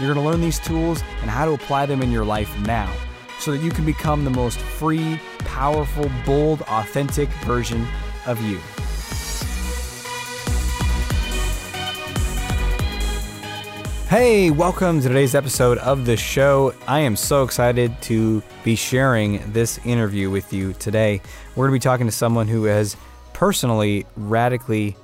You're going to learn these tools and how to apply them in your life now so that you can become the most free, powerful, bold, authentic version of you. Hey, welcome to today's episode of the show. I am so excited to be sharing this interview with you today. We're going to be talking to someone who has personally radically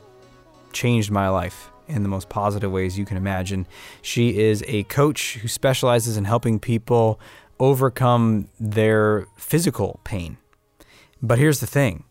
changed my life in the most positive ways you can imagine. She is a coach who specializes in helping people overcome their physical pain. But here's the thing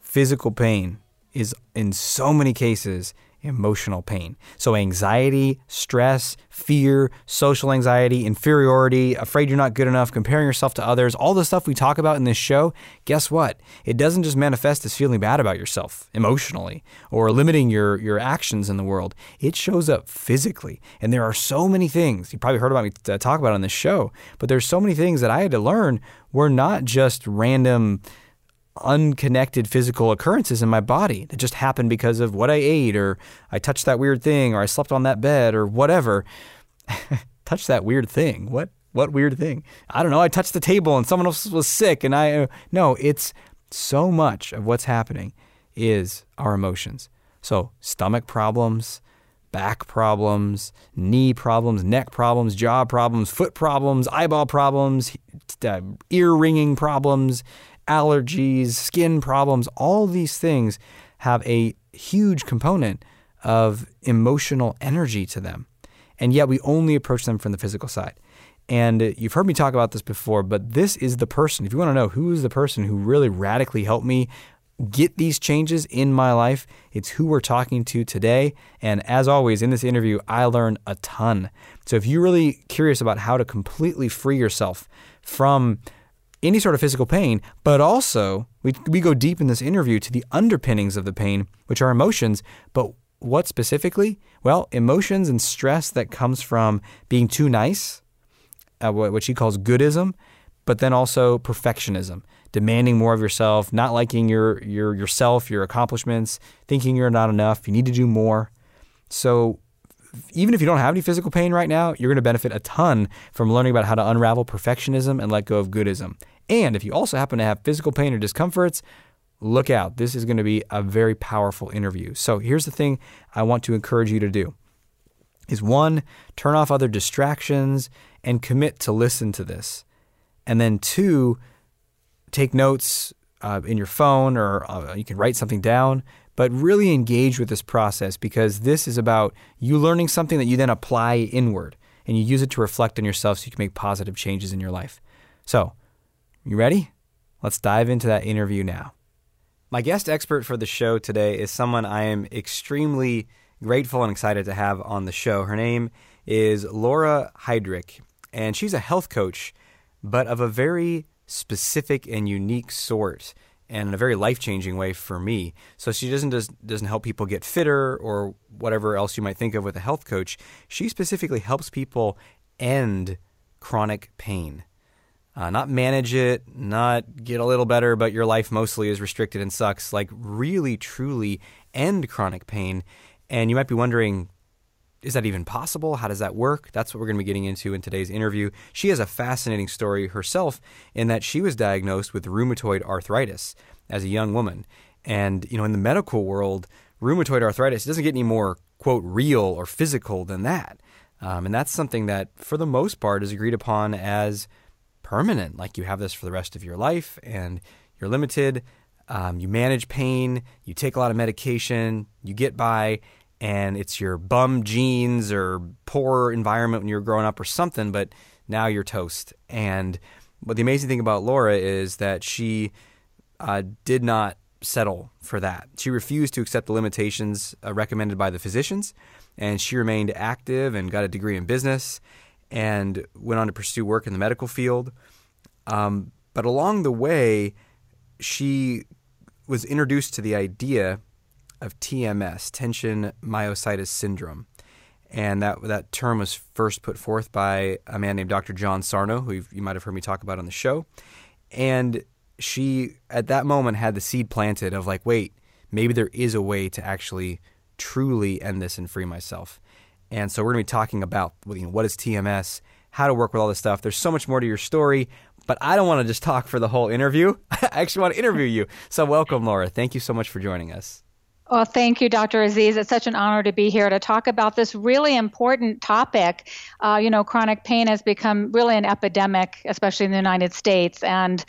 physical pain is, in so many cases, emotional pain. So, anxiety, stress, fear, social anxiety, inferiority, afraid you're not good enough, comparing yourself to others, all the stuff we talk about in this show, guess what? It doesn't just manifest as feeling bad about yourself emotionally or limiting your, your actions in the world. It shows up physically. And there are so many things, you probably heard about me uh, talk about on this show, but there's so many things that I had to learn were not just random unconnected physical occurrences in my body that just happened because of what I ate or I touched that weird thing or I slept on that bed or whatever. touched that weird thing. What what weird thing? I don't know. I touched the table and someone else was sick and I uh, no, it's so much of what's happening is our emotions. So, stomach problems, back problems, knee problems, neck problems, jaw problems, foot problems, eyeball problems, uh, ear ringing problems, allergies, skin problems, all these things have a huge component of emotional energy to them. And yet we only approach them from the physical side. And you've heard me talk about this before, but this is the person. If you want to know who is the person who really radically helped me get these changes in my life, it's who we're talking to today. And as always, in this interview, I learned a ton. So if you're really curious about how to completely free yourself from any sort of physical pain, but also we, we go deep in this interview to the underpinnings of the pain, which are emotions. But what specifically? Well, emotions and stress that comes from being too nice, uh, what she calls goodism, but then also perfectionism, demanding more of yourself, not liking your, your yourself, your accomplishments, thinking you're not enough, you need to do more. So even if you don't have any physical pain right now, you're going to benefit a ton from learning about how to unravel perfectionism and let go of goodism. And if you also happen to have physical pain or discomforts, look out. This is going to be a very powerful interview. So here's the thing I want to encourage you to do is one, turn off other distractions and commit to listen to this. And then two, take notes uh, in your phone or uh, you can write something down, but really engage with this process because this is about you learning something that you then apply inward and you use it to reflect on yourself so you can make positive changes in your life. So, you ready? Let's dive into that interview now. My guest expert for the show today is someone I am extremely grateful and excited to have on the show. Her name is Laura Heidrich, and she's a health coach, but of a very specific and unique sort and in a very life-changing way for me. So she doesn't just doesn't help people get fitter or whatever else you might think of with a health coach. She specifically helps people end chronic pain. Uh, not manage it, not get a little better, but your life mostly is restricted and sucks. Like really, truly end chronic pain. And you might be wondering, is that even possible? How does that work? That's what we're going to be getting into in today's interview. She has a fascinating story herself in that she was diagnosed with rheumatoid arthritis as a young woman. And, you know, in the medical world, rheumatoid arthritis doesn't get any more, quote, real or physical than that. Um, and that's something that, for the most part, is agreed upon as permanent. Like you have this for the rest of your life and you're limited. Um, you manage pain, you take a lot of medication, you get by, and it's your bum genes or poor environment when you were growing up or something, but now you're toast. And what the amazing thing about Laura is that she uh, did not settle for that. She refused to accept the limitations uh, recommended by the physicians, and she remained active and got a degree in business. And went on to pursue work in the medical field. Um, but along the way, she was introduced to the idea of TMS, tension myositis syndrome. And that, that term was first put forth by a man named Dr. John Sarno, who you might have heard me talk about on the show. And she, at that moment, had the seed planted of like, wait, maybe there is a way to actually truly end this and free myself. And so we're going to be talking about you know, what is TMS, how to work with all this stuff. There's so much more to your story, but I don't want to just talk for the whole interview. I actually want to interview you. So welcome, Laura. Thank you so much for joining us. Well, thank you, Dr. Aziz. It's such an honor to be here to talk about this really important topic. Uh, you know, chronic pain has become really an epidemic, especially in the United States. And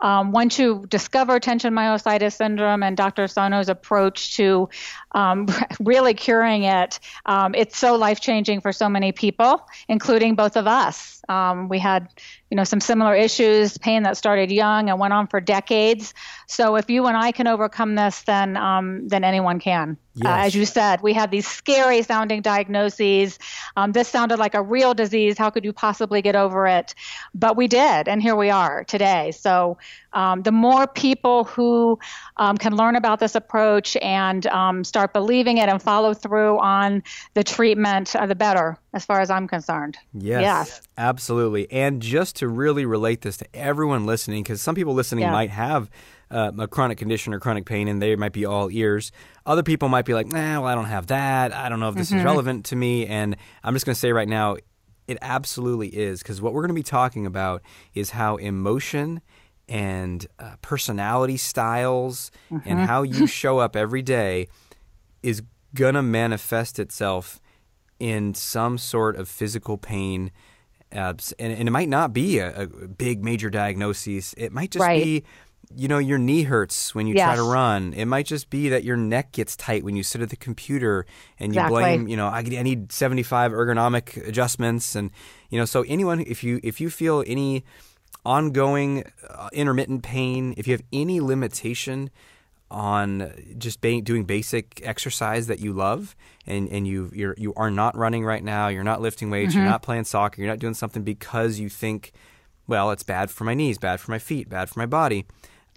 um, once you discover tension myositis syndrome and Dr. Sarno's approach to um, really curing it, um, it's so life changing for so many people, including both of us. Um, we had, you know, some similar issues, pain that started young and went on for decades. So if you and I can overcome this, then um, then anyone can. Yes. Uh, as you said, we had these scary sounding diagnoses. Um, this sounded like a real disease. How could you possibly get over it? But we did, and here we are today. So um, the more people who um, can learn about this approach and um, start believing it and follow through on the treatment, uh, the better, as far as I'm concerned. Yes, yes. absolutely. And just to really relate this to everyone listening, because some people listening yeah. might have uh, a chronic condition or chronic pain, and they might be all ears. Other people might be like, nah, well, I don't have that. I don't know if this mm-hmm. is relevant to me. And I'm just going to say right now, it absolutely is, because what we're going to be talking about is how emotion and uh, personality styles mm-hmm. and how you show up every day is going to manifest itself in some sort of physical pain. Uh, and, and, it might not be a, a, big major diagnosis. It might just right. be you know, your knee hurts when you yes. try to run. It might just be that your neck gets tight when you sit at the computer and you exactly. blame, you know, I, I need 75 ergonomic adjustments. And, you know, so anyone, if you, if you feel any ongoing uh, intermittent pain, if you have any limitation on just ba- doing basic exercise that you love and, and you, you're, you are not running right now, you're not lifting weights, mm-hmm. you're not playing soccer, you're not doing something because you think, well, it's bad for my knees, bad for my feet, bad for my body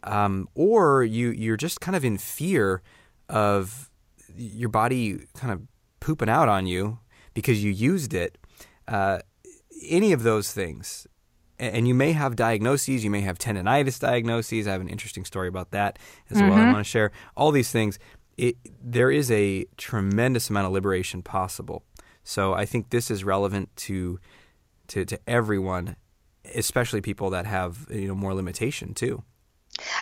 um, or you you're just kind of in fear of your body kind of pooping out on you because you used it. Uh, any of those things, and you may have diagnoses, you may have tendonitis diagnoses. I have an interesting story about that as mm-hmm. well. I mm-hmm. want to share all these things. It, there is a tremendous amount of liberation possible. So I think this is relevant to to, to everyone, especially people that have you know more limitation too.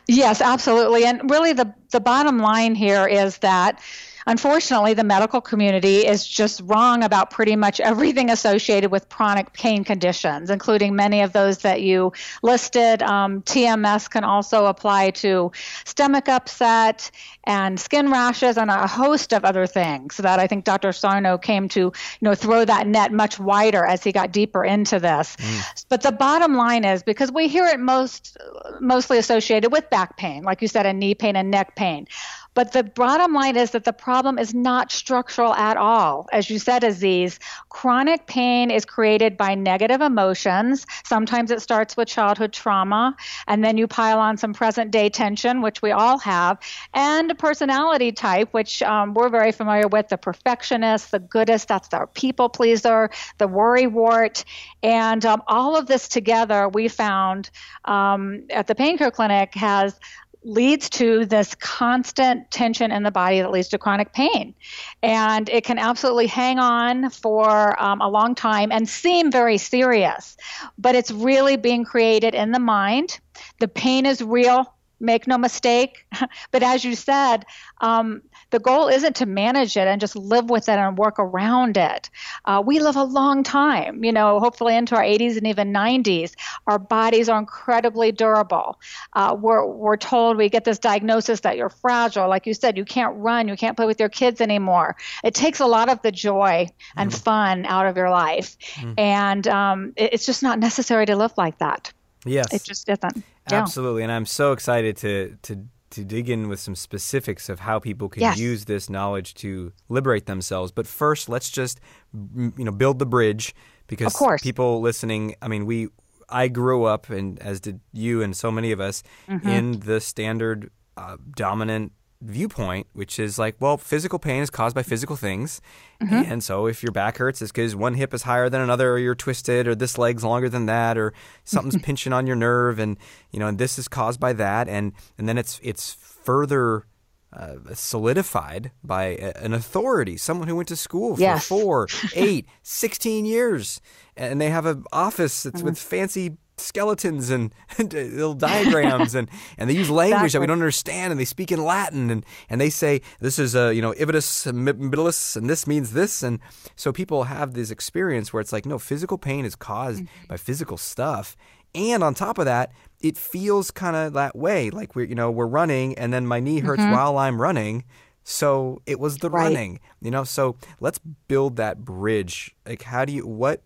Yes, absolutely. And really, the, the bottom line here is that unfortunately, the medical community is just wrong about pretty much everything associated with chronic pain conditions, including many of those that you listed. Um, TMS can also apply to stomach upset and skin rashes and a host of other things that I think Dr. Sarno came to, you know, throw that net much wider as he got deeper into this. Mm. But the bottom line is because we hear it most mostly associated with back pain, like you said, and knee pain and neck pain. But the bottom line is that the problem is not structural at all. As you said, Aziz, chronic pain is created by negative emotions. Sometimes it starts with childhood trauma, and then you pile on some present day tension, which we all have, and a personality type, which um, we're very familiar with the perfectionist, the goodist, that's our people pleaser, the worry wart. And um, all of this together, we found um, at the Pain Care Clinic has leads to this constant tension in the body that leads to chronic pain. And it can absolutely hang on for um, a long time and seem very serious, but it's really being created in the mind. The pain is real, make no mistake. but as you said, um, the goal isn't to manage it and just live with it and work around it. Uh, we live a long time, you know, hopefully into our 80s and even 90s. Our bodies are incredibly durable. Uh, we're, we're told we get this diagnosis that you're fragile. Like you said, you can't run, you can't play with your kids anymore. It takes a lot of the joy and mm. fun out of your life. Mm. And um, it, it's just not necessary to live like that. Yes. It just isn't. Absolutely. And I'm so excited to, to to dig in with some specifics of how people can yes. use this knowledge to liberate themselves. But first, let's just you know build the bridge because of course. people listening, I mean, we I grew up and as did you and so many of us Mm-hmm. in the standard uh, dominant viewpoint, which is like, well, physical pain is caused by physical things. Mm-hmm. And so if your back hurts, it's because one hip is higher than another, or you're twisted, or this leg's longer than that, or something's pinching on your nerve, and you know, and this is caused by that, and and then it's it's further. Uh, solidified by a, an authority, someone who went to school for Yes. four, eight, 16 years. And they have an office that's with fancy skeletons and, and uh, little diagrams and, and they use language that we don't understand and they speak in Latin and, and they say this is a you know ivitus middleus and this means this. And so people have this experience where it's like no physical pain is caused mm-hmm. by physical stuff. And on top of that it feels kind of that way. Like we're you know we're running and then my knee hurts mm-hmm. while I'm running. So it was the Right. running you know? So let's build that bridge. Like how do you what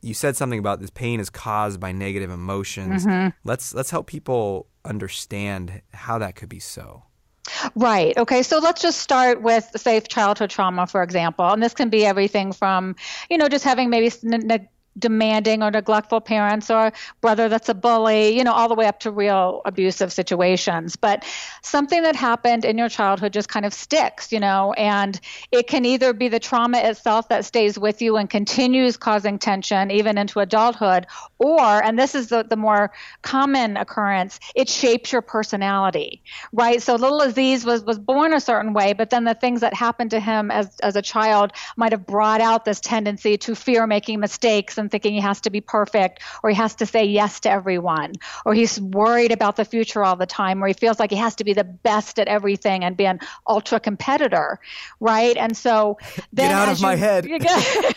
you said something about this pain is caused by negative emotions. Mm-hmm. Let's let's help people understand how that could be so. Right. Okay. So let's just start with safe childhood trauma, for example. And this can be everything from, you know, just having maybe ne- demanding or neglectful parents or brother that's a bully, you know, all the way up to real abusive situations. But something that happened in your childhood just kind of sticks, you know, and it can either be the trauma itself that stays with you and continues causing tension even into adulthood, or, and this is the, the more common occurrence, it shapes your personality, right? So little Aziz was, was born a certain way, but then the things that happened to him as, as a child might have brought out this tendency to fear making mistakes and thinking he has to be perfect or he has to say yes to everyone or he's worried about the future all the time or he feels like he has to be the best at everything and be an ultra competitor, right? And so then out as of my head. you get-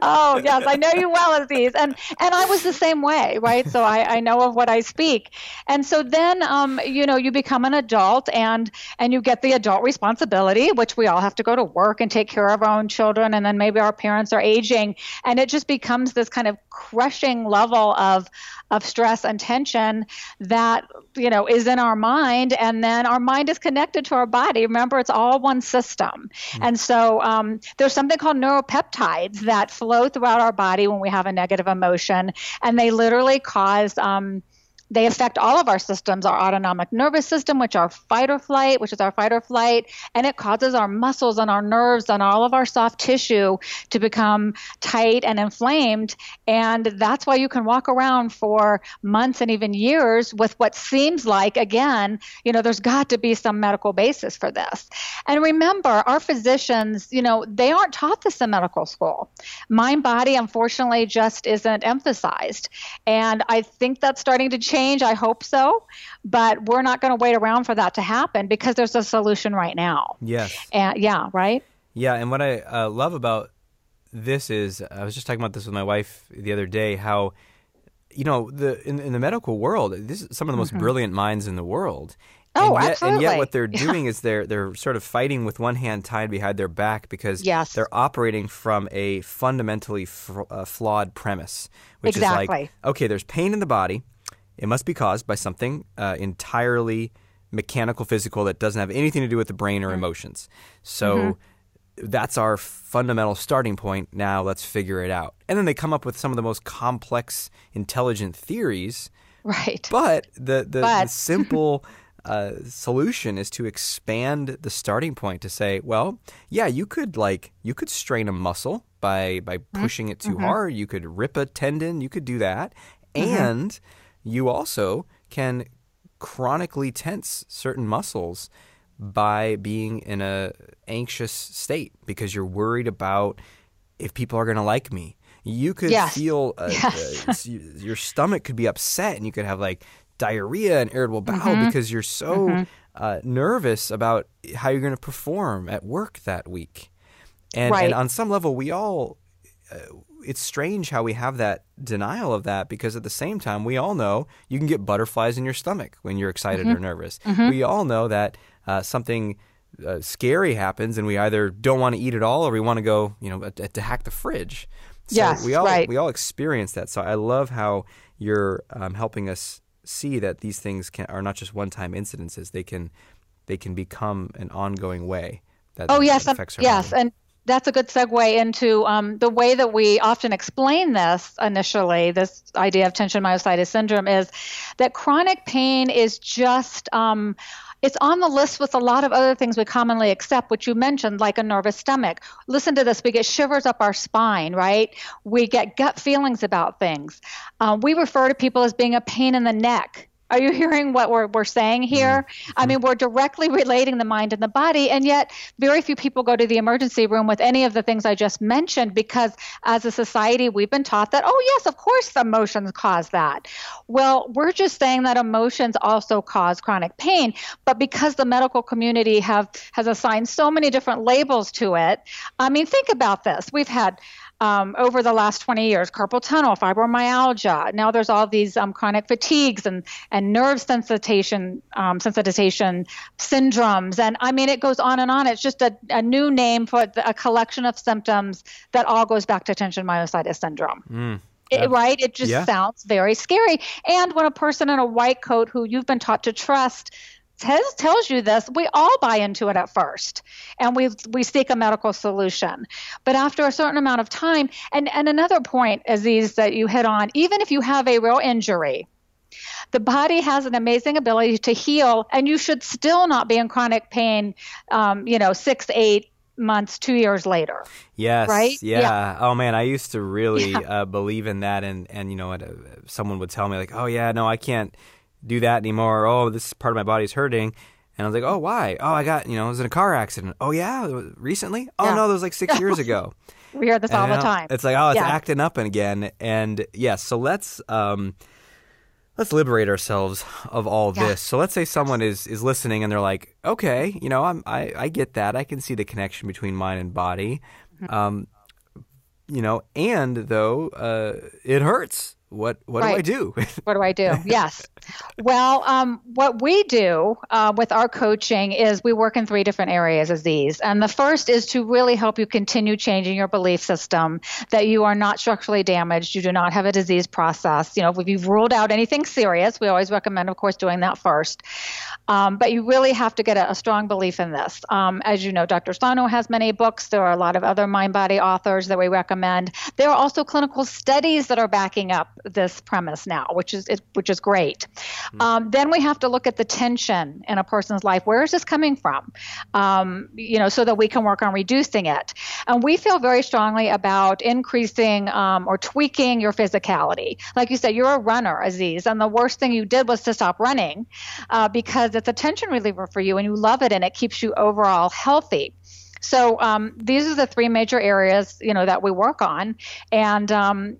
oh yes, I know you well, Aziz, and and I was the same way, right? So I, I know of what I speak, and so then um, you know you become an adult and and you get the adult responsibility, which we all have to go to work and take care of our own children, and then maybe our parents are aging, and it just becomes this kind of crushing level of of stress and tension that you know is in our mind and then our mind is connected to our body. Remember it's all one system. And so um, there's something called neuropeptides that flow throughout our body when we have a negative emotion and they literally cause um, they affect all of our systems our autonomic nervous system which are fight or flight which is our fight or flight and it causes our muscles and our nerves and all of our soft tissue to become tight and inflamed. And that's why you can walk around for months and even years with what seems like again you know there's got to be some medical basis for this. And remember our physicians you know they aren't taught this in medical school. Mind body unfortunately just isn't emphasized. And i think that's starting to change i hope so but we're not going to wait around for that to happen because there's a solution right now Yes. and yeah right Yeah, and what I uh, love about this is I was just talking about this with my wife the other day. How you know the in, in the medical world, this is some of the most brilliant minds in the world. Mm-hmm. Oh, and yet, And yet, what they're doing is they're they're sort of fighting with one hand tied behind their back because Yes. they're operating from a fundamentally fr- uh, flawed premise, which is like, okay, there's pain in the body, it must be caused by something uh, entirely mechanical, physical that doesn't have anything to do with the brain Mm-hmm. or emotions. So that's our fundamental starting point. Now let's figure it out. And then they come up with some of the most complex, intelligent theories. right But the the, the simple uh, solution is to expand the starting point to say, well, yeah, you could like you could strain a muscle by by Mm-hmm. pushing it too hard. You could rip a tendon. You could do that, Mm-hmm. and you also can chronically tense certain muscles by being in a anxious state because you're worried about if people are going to like me. You could Yes. feel uh, Yes. uh, s- your stomach could be upset and you could have like diarrhea and irritable bowel Mm-hmm. because you're so uh, nervous about how you're going to perform at work that week. And, Right. and on some level, we all, uh, it's strange how we have that denial of that because at the same time, we all know you can get butterflies in your stomach when you're excited Mm-hmm. or nervous. We all know that uh, something uh, scary happens and we either don't want to eat at all or we want to go, you know, to, to hack the fridge. So Yes, we all right. we all experience that. So I love how you're um, helping us see that these things can, are not just one-time incidences. They can they can become an ongoing way. That Oh that yes, affects our yes, and that's a good segue into um, the way that we often explain this initially. This idea of tension myositis syndrome is that chronic pain is just um, it's on the list with a lot of other things we commonly accept, which you mentioned, like a nervous stomach. Listen to this we get shivers up our spine, right? We get gut feelings about things. Um, we refer to people as being a pain in the neck. Are you hearing what we're, we're saying here? Mm-hmm. I mean, we're directly relating the mind and the body, and yet very few people go to the emergency room with any of the things I just mentioned because as a society, we've been taught that, oh, yes, of course, emotions cause that. Well, we're just saying that emotions also cause chronic pain, but because the medical community have has assigned so many different labels to it, I mean, think about this. We've had um, over the last 20 years carpal tunnel, fibromyalgia. Now there's all these um, chronic fatigues and, and nerve sensitization, um, sensitization syndromes. And I mean, it goes on and on. It's just a, a new name for a collection of symptoms that all goes back to tension myositis syndrome. Mm. It, right? It just yeah. sounds very scary. And when a person in a white coat who you've been taught to trust tells, tells you this, we all buy into it at first and we, we seek a medical solution. But after a certain amount of time, and, and another point, Aziz, that you hit on, even if you have a real injury, the body has an amazing ability to heal, and you should still not be in chronic pain, um, you know, six, eight, months, two years later. Yes. Right. Yeah. yeah. Oh man, I used to really yeah. uh, believe in that, and and you know, uh, someone would tell me like, oh yeah, no, I can't do that anymore. Oh, this part of my body's hurting. And I was like, oh, why? Oh, I got, you know, I was in a car accident. Oh, yeah, recently? Oh, yeah. no, that was like six years ago. we hear this and, all the time. It's like, oh, it's yeah. acting up again. And yes, yeah, so let's um, let's liberate ourselves of all yeah. this. So let's say someone is is listening and they're like, okay, you know, I'm, I I get that. I can see the connection between mind and body. Mm-hmm. Um, you know, and though uh, it hurts what what right. do I do? what do I do? Yes. Well, um, what we do uh, with our coaching is we work in three different areas of these, and the first is to really help you continue changing your belief system that you are not structurally damaged, you do not have a disease process. You know, if you've ruled out anything serious, we always recommend, of course, doing that first. Um, but you really have to get a, a strong belief in this. Um, as you know, Dr. Sarno has many books. There are a lot of other mind body authors that we recommend. There are also clinical studies that are backing up this premise now, which is which is great. Mm-hmm. Um, then we have to look at the tension in a person's life. Where is this coming from? Um, you know, so that we can work on reducing it. And we feel very strongly about increasing um, or tweaking your physicality. Like you said, you're a runner, Aziz, and the worst thing you did was to stop running uh, because it's a tension reliever for you, and you love it, and it keeps you overall healthy. So um, these are the three major areas, you know, that we work on, and um,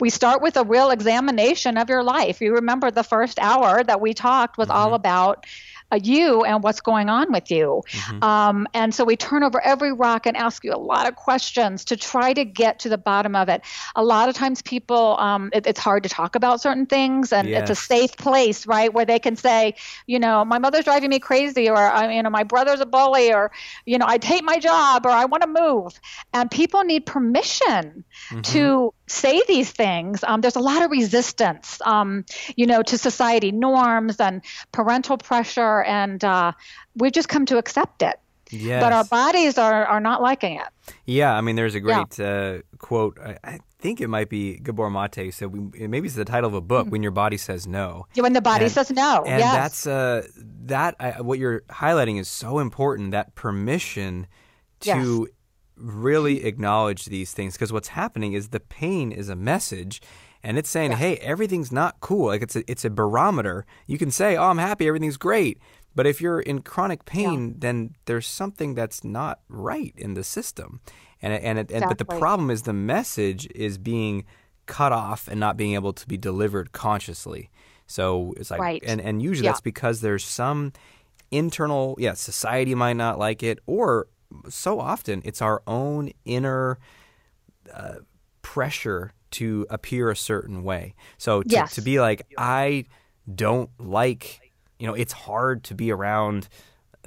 we start with a real examination of your life. You remember the first hour that we talked was mm-hmm. all about uh, you and what's going on with you. Mm-hmm. Um, and so we turn over every rock and ask you a lot of questions to try to get to the bottom of it. A lot of times, people, um, it, it's hard to talk about certain things, and yes. it's a safe place, right, where they can say, you know, my mother's driving me crazy, or, you know, my brother's a bully, or, you know, I hate my job, or I want to move. And people need permission mm-hmm. to say these things. Um, there's a lot of resistance, um, you know, to society norms and parental pressure and uh, we've just come to accept it. Yes. But our bodies are, are not liking it. Yeah, I mean, there's a great yeah. uh, quote. I, I, think it might be Gabor Mate said, we, maybe it's the title of a book, mm When Your Body Says No. Yeah, when the body and, says no. And yes. that's, uh, that, I, what you're highlighting is so important, that permission to yes. Really acknowledge these things. Because what's happening is the pain is a message and it's saying, "Hey, everything's not cool." Like it's a it's a barometer. You can say, "Oh, I'm happy, everything's great," but if you're in chronic pain, yeah. then there's something that's not right in the system. And and, it, and but the problem is the message is being cut off and not being able to be delivered consciously. So it's like, right. and and usually yeah. that's because there's some internal, yeah, society might not like it, or so often it's our own inner uh, pressure to appear a certain way. So to, yes. to be like, I don't like, you know, it's hard to be around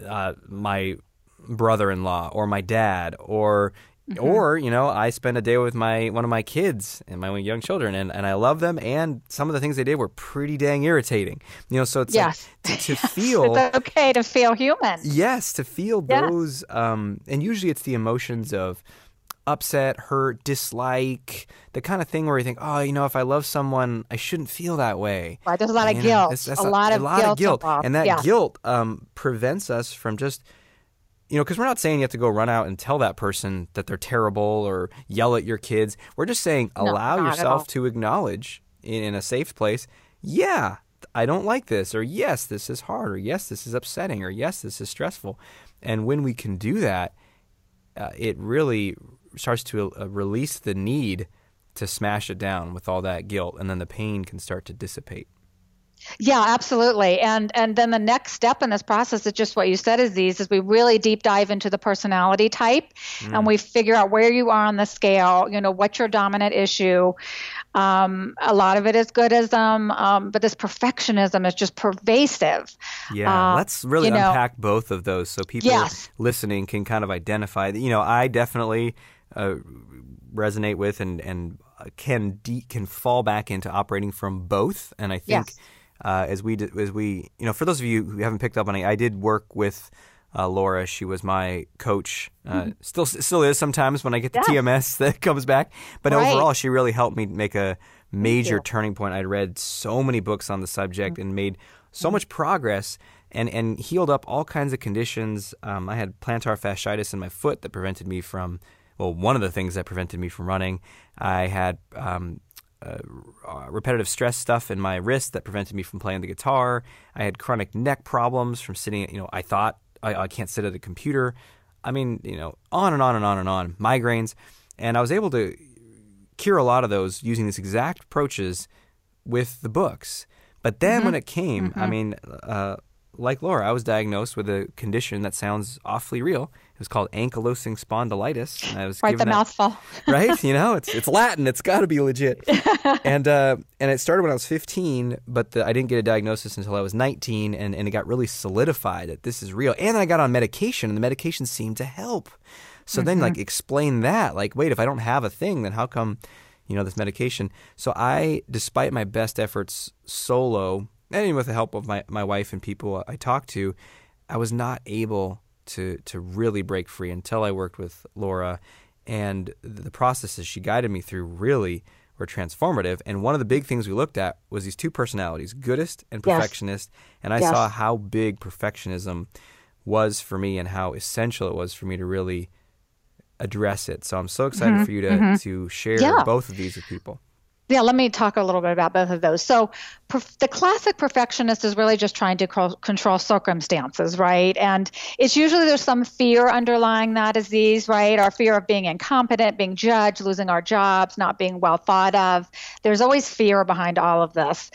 uh, my brother-in-law or my dad or Mm-hmm. Or, you know, I spend a day with my one of my kids and my young children and, and I love them and some of the things they did were pretty dang irritating. You know, so it's yes. like to, to feel it's okay to feel human. Yes, to feel yes. those um and usually it's the emotions of upset, hurt, dislike, the kind of thing where you think, oh, you know, if I love someone, I shouldn't feel that way. Right. There's a lot of guilt. It's, it's a, a, lot of a lot guilt of guilt, and that yeah. guilt um, prevents us from just. You know, because we're not saying you have to go run out and tell that person that they're terrible or yell at your kids. We're just saying allow yourself to acknowledge in, in a safe place, yeah, I don't like this, or yes, this is hard, or yes, this is upsetting, or yes, this is stressful. And when we can do that, uh, it really starts to uh, release the need to smash it down with all that guilt, and then the pain can start to dissipate. Yeah, absolutely. And and then the next step in this process is just what you said, is these is we really deep dive into the personality type mm. and we figure out where you are on the scale, you know, what's your dominant issue. Um, a lot of it is goodism, um, but this perfectionism is just pervasive. Yeah, uh, let's really unpack know, both of those so people yes. listening can kind of identify that, you know, I definitely uh, resonate with and and can de- can fall back into operating from both. And I think yes. Uh, as we as we you know for those of you who haven't picked up on it, I did work with. Uh, Laura, she was my coach. Uh, mm-hmm. Still, still is sometimes when I get the TMS that comes back. But right. overall, she really helped me make a major turning point. I'd read so many books on the subject mm-hmm. and made so mm-hmm. much progress and and healed up all kinds of conditions. Um, I had plantar fasciitis in my foot that prevented me from well, one of the things that prevented me from running. I had um, uh, repetitive stress stuff in my wrist that prevented me from playing the guitar. I had chronic neck problems from sitting. You know, I thought I, I can't sit at a computer. I mean, you know, on and on and on and on. Migraines, and I was able to cure a lot of those using these exact approaches with the books. But then mm-hmm. when it came, mm-hmm. I mean, uh, like Laura, I was diagnosed with a condition that sounds awfully real. It was called ankylosing spondylitis. I was right, the mouthful. right, you know, it's it's Latin. It's got to be legit. and uh, and it started when I was 15, but the, I didn't get a diagnosis until I was 19, and, and it got really solidified that this is real. And I got on medication, and the medication seemed to help. So mm-hmm. then, like, explain that. Like, wait, if I don't have a thing, then how come, you know, this medication? So I, despite my best efforts solo, and with the help of my, my wife and people I talked to, I was not able to to really break free until I worked with Laura, and the processes she guided me through really were transformative. And one of the big things we looked at was these two personalities, goodist and perfectionist. Yes. And I yes. saw how big perfectionism was for me and how essential it was for me to really address it. So I'm so excited mm-hmm. for you to mm-hmm. to share yeah. both of these with people. Yeah, let me talk a little bit about both of those. So, perf- the classic perfectionist is really just trying to control circumstances, right? And it's usually there's some fear underlying that disease, right? Our fear of being incompetent, being judged, losing our jobs, not being well thought of. There's always fear behind all of this.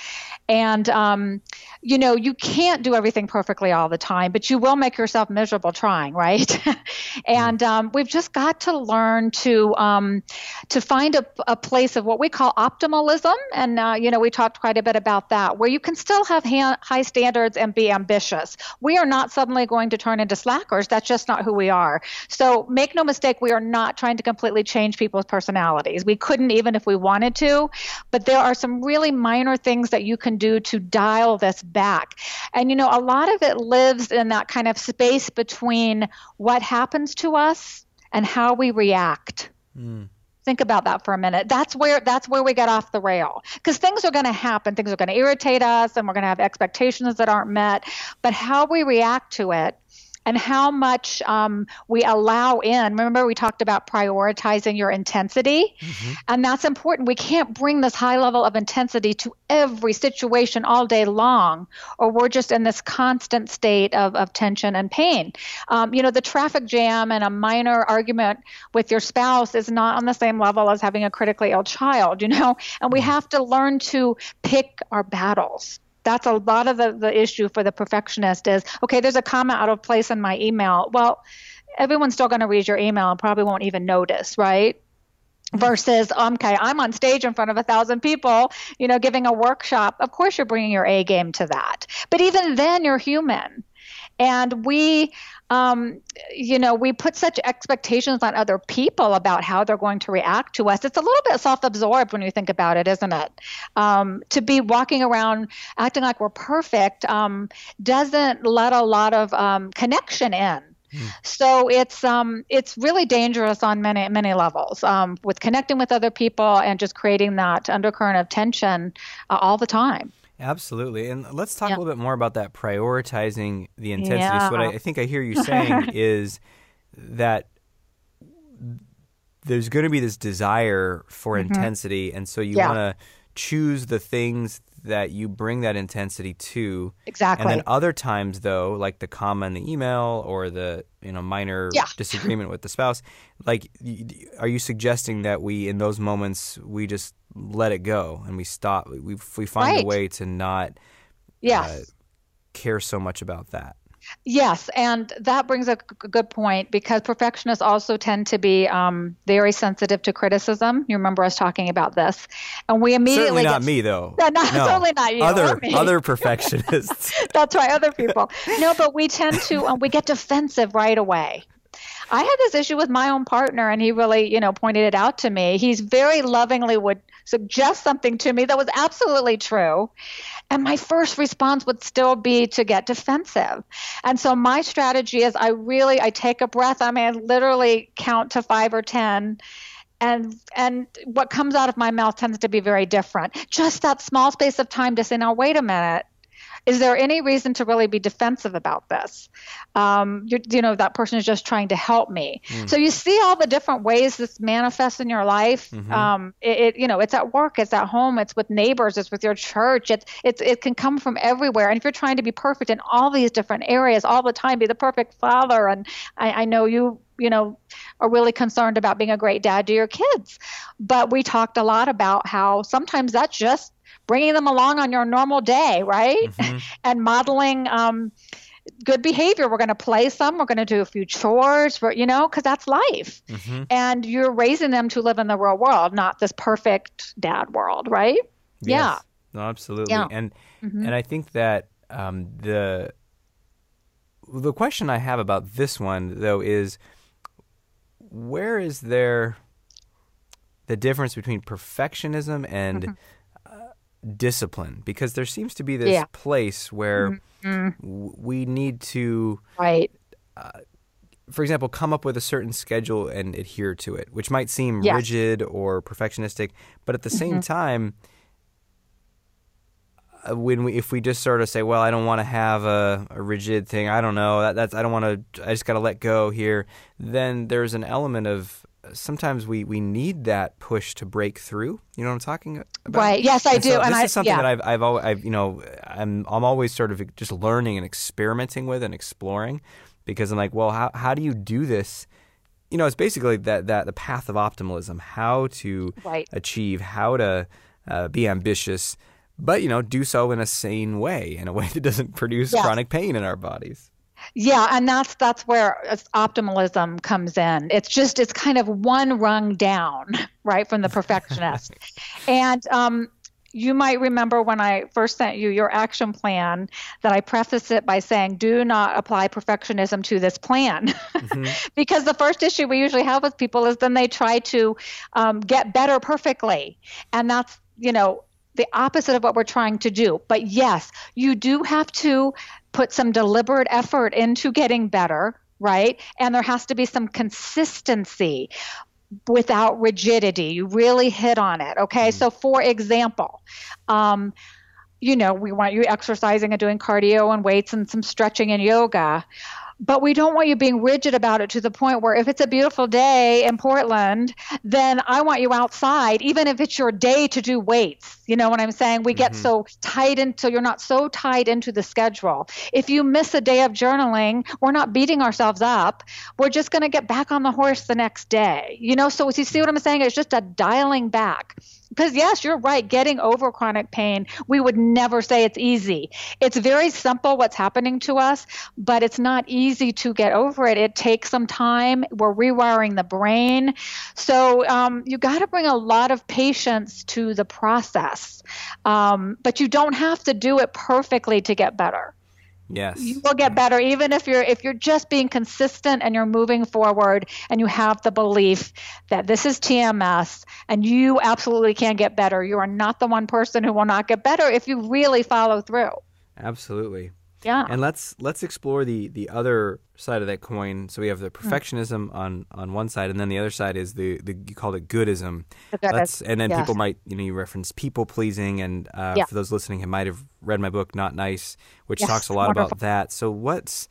And, um, you know, you can't do everything perfectly all the time, but you will make yourself miserable trying, right? and um, we've just got to learn to um, to find a, a, place of what we call optimalism. And, uh, you know, we talked quite a bit about that, where you can still have ha- high standards and be ambitious. We are not suddenly going to turn into slackers. That's just not who we are. So make no mistake, we are not trying to completely change people's personalities. We couldn't even if we wanted to, but there are some really minor things that you can do to dial this back. And, you know, a lot of it lives in that kind of space between what happens to us and how we react. Mm think about that for a minute. That's where that's where we get off the rail. Because things are going to happen. Things are going to irritate us and we're going to have expectations that aren't met. But how we react to it and how much um, we allow in. Remember, we talked about prioritizing your intensity, mm-hmm. and that's important. We can't bring this high level of intensity to every situation all day long, or we're just in this constant state of, of tension and pain. Um, you know, the traffic jam and a minor argument with your spouse is not on the same level as having a critically ill child, you know, and we mm-hmm. have to learn to pick our battles that's a lot of the, the issue for the perfectionist is okay there's a comment out of place in my email. Well everyone's still going to read your email and probably won't even notice right? Versus okay i'm on stage in front of a thousand people you know giving a workshop. Of course you're bringing your a game to that. But even then you're human And we, um, you know, we put such expectations on other people about how they're going to react to us. It's a little bit self absorbed when you think about it, isn't it? Um, to be walking around acting like we're perfect um, doesn't let a lot of um, connection in. Hmm. So it's um it's really dangerous on many many levels um, with connecting with other people and just creating that undercurrent of tension uh, all the time. Absolutely. And let's talk a little bit more about that prioritizing the intensity. Yeah. So, what I, I think I hear you saying is that there's going to be this desire for mm-hmm. intensity. And so, you yeah. want to choose the things that you bring that intensity to. Exactly. And then other times, though, like the comma in the email or the you know minor yeah. disagreement with the spouse, like, are you suggesting that we in those moments we just let it go and we stop? We we find right. a way to not. Yes. Uh, care so much about that. Yes, and that brings a good point because perfectionists also tend to be um, very sensitive to criticism. You remember us talking about this, and we immediately certainly not me though. No, not, no. not you. Other other perfectionists. That's right, other people. No, but we tend to um, we get defensive right away. I had this issue with my own partner, and he really, you know, pointed it out to me. He's very lovingly would suggest something to me that was absolutely true. And my first response would still be to get defensive. And so my strategy is I really I take a breath. I mean, I literally count to five or ten and and what comes out of my mouth tends to be very different just that small space of time to say now wait a minute is there any reason to really be defensive about this? Um, you know, that person is just trying to help me. Mm. So you see all the different ways this manifests in your life. Mm-hmm. Um, it, it, you know, it's at work, it's at home, it's with neighbors, it's with your church. It's, it's, it can come from everywhere. And if you're trying to be perfect in all these different areas all the time, be the perfect father, and I, I know you you know are really concerned about being a great dad to your kids but we talked a lot about how sometimes that's just bringing them along on your normal day, right? Mm-hmm. and modeling um, good behavior. We're going to play some. We're going to do a few chores, for, you know, because that's life. Mm-hmm. And you're raising them to live in the real world, not this perfect dad world, right? Yes. Yeah. No, absolutely. Yeah. And mm-hmm. and I think that um, the the question I have about this one though is where is there the difference between perfectionism and mm-hmm discipline because there seems to be this yeah. place where mm-hmm. we need to right uh, for example come up with a certain schedule and adhere to it which might seem yes. rigid or perfectionistic but at the same mm-hmm. time uh, when we if we just sort of say well i don't want to have a, a rigid thing i don't know that, that's i don't want to i just got to let go here then there's an element of sometimes we, we need that push to break through. You know what I'm talking about? Right. Yes, I and do. So and this I, is something yeah. that I've I've always I've, you know I'm I'm always sort of just learning and experimenting with and exploring because I'm like, well, how how do you do this? You know, it's basically that that the path of optimalism, how to right. achieve, how to uh, be ambitious, but you know, do so in a sane way, in a way that doesn't produce yes. chronic pain in our bodies. Yeah, and that's that's where optimalism comes in. It's just it's kind of one rung down, right, from the perfectionist. and um, you might remember when I first sent you your action plan that I preface it by saying, do not apply perfectionism to this plan. Mm-hmm. because the first issue we usually have with people is then they try to um, get better perfectly. And that's, you know, the opposite of what we're trying to do. But yes, you do have to put some deliberate effort into getting better, right? And there has to be some consistency without rigidity. You really hit on it. Okay. Mm-hmm. So, for example, um, you know, we want you exercising and doing cardio and weights and some stretching and yoga but we don't want you being rigid about it to the point where if it's a beautiful day in Portland, then I want you outside, even if it's your day to do weights. You know what I'm saying? We get mm-hmm. so tight into you're not so tied into the schedule. If you miss a day of journaling, we're not beating ourselves up. We're just going to get back on the horse the next day. You know, so you see what I'm saying? It's just a dialing back because yes you're right getting over chronic pain we would never say it's easy. It's very simple what's happening to us but it's not easy to get over it. It takes some time. We're rewiring the brain. So um, you got to bring a lot of patience to the process. Um, but you don't have to do it perfectly to get better Yes. You will get better even if you're if you're just being consistent and you're moving forward and you have the belief that this is TMS and you absolutely can get better. You are not the one person who will not get better if you really follow through. Absolutely. Yeah. And let's let's explore the the other side of that coin. So we have the Hmm. perfectionism on on one side, and then the other side is the, the you called it goodism. The goodis- Let's and then yes. people might you know you reference people pleasing, and uh, Yeah. for those listening, who might have read my book Not Nice, which Yes, talks a lot wonderful. about that. So what's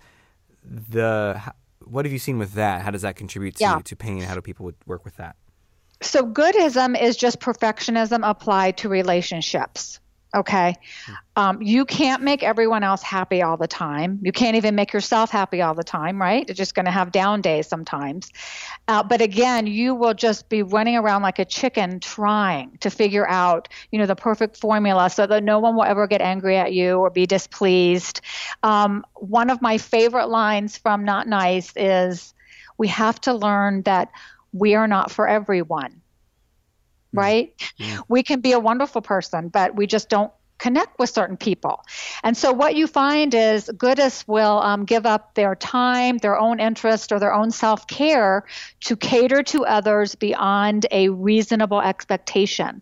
the what have you seen with that? How does that contribute to Yeah. to pain? How do people work with that? So goodism is just perfectionism applied to relationships. Okay. Um, you can't make everyone else happy all the time. You can't even make yourself happy all the time, right? You're just going to have down days sometimes. Uh, but again, you will just be running around like a chicken trying to figure out, you know, the perfect formula so that no one will ever get angry at you or be displeased. Um, one of my favorite lines from Not Nice is, "We have to learn that we are not for everyone." Right? We can be a wonderful person, but we just don't connect with certain people. And so what you find is goodists will um, give up their time, their own interest, or their own self care to cater to others beyond a reasonable expectation.